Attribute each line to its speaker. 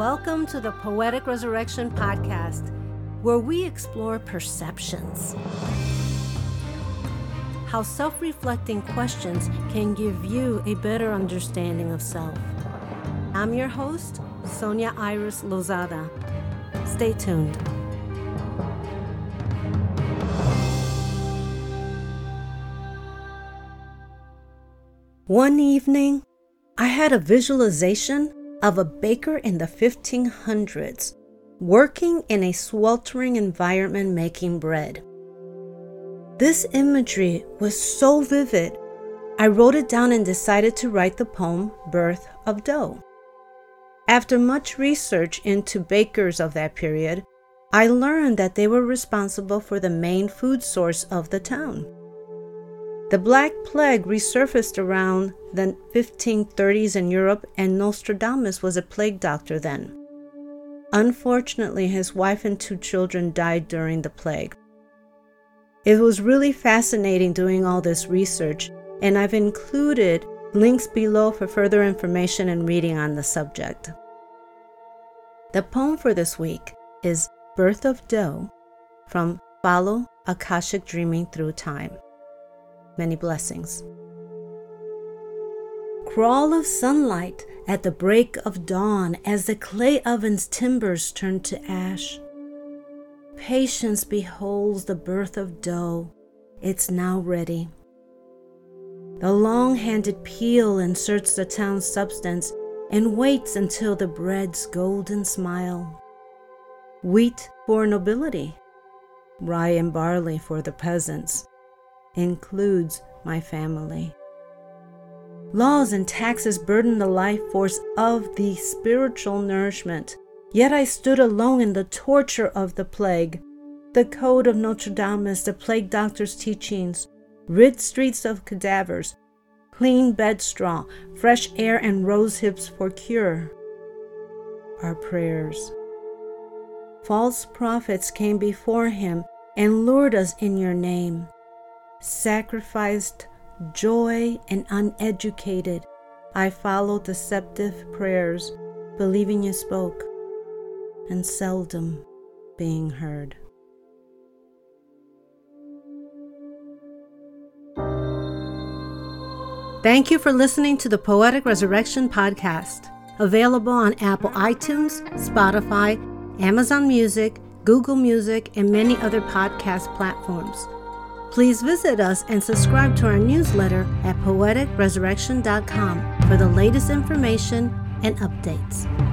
Speaker 1: Welcome to the Poetic Resurrection Podcast, where we explore perceptions. How self reflecting questions can give you a better understanding of self. I'm your host, Sonia Iris Lozada. Stay tuned. One evening, I had a visualization of a baker in the 1500s working in a sweltering environment making bread. This imagery was so vivid, I wrote it down and decided to write the poem Birth of Dough. After much research into bakers of that period, I learned that they were responsible for the main food source of the town. The Black Plague resurfaced around the 1530s in Europe, and Nostradamus was a plague doctor then. Unfortunately, his wife and two children died during the plague. It was really fascinating doing all this research, and I've included links below for further information and reading on the subject. The poem for this week is Birth of Dough from Follow Akashic Dreaming Through Time. Many blessings. Crawl of sunlight at the break of dawn as the clay oven's timbers turn to ash. Patience beholds the birth of dough. It's now ready. The long handed peel inserts the town's substance and waits until the bread's golden smile. Wheat for nobility, rye and barley for the peasants includes my family. Laws and taxes burden the life force of the spiritual nourishment. Yet I stood alone in the torture of the plague. The code of Notre Dame is the plague doctor's teachings. Rid streets of cadavers, clean bed straw, fresh air, and rose hips for cure. Our prayers. False prophets came before him and lured us in your name sacrificed joy and uneducated, I followed deceptive prayers, believing you spoke, and seldom being heard. Thank you for listening to the Poetic Resurrection Podcast, available on Apple iTunes, Spotify, Amazon Music, Google Music, and many other podcast platforms. Please visit us and subscribe to our newsletter at poeticresurrection.com for the latest information and updates.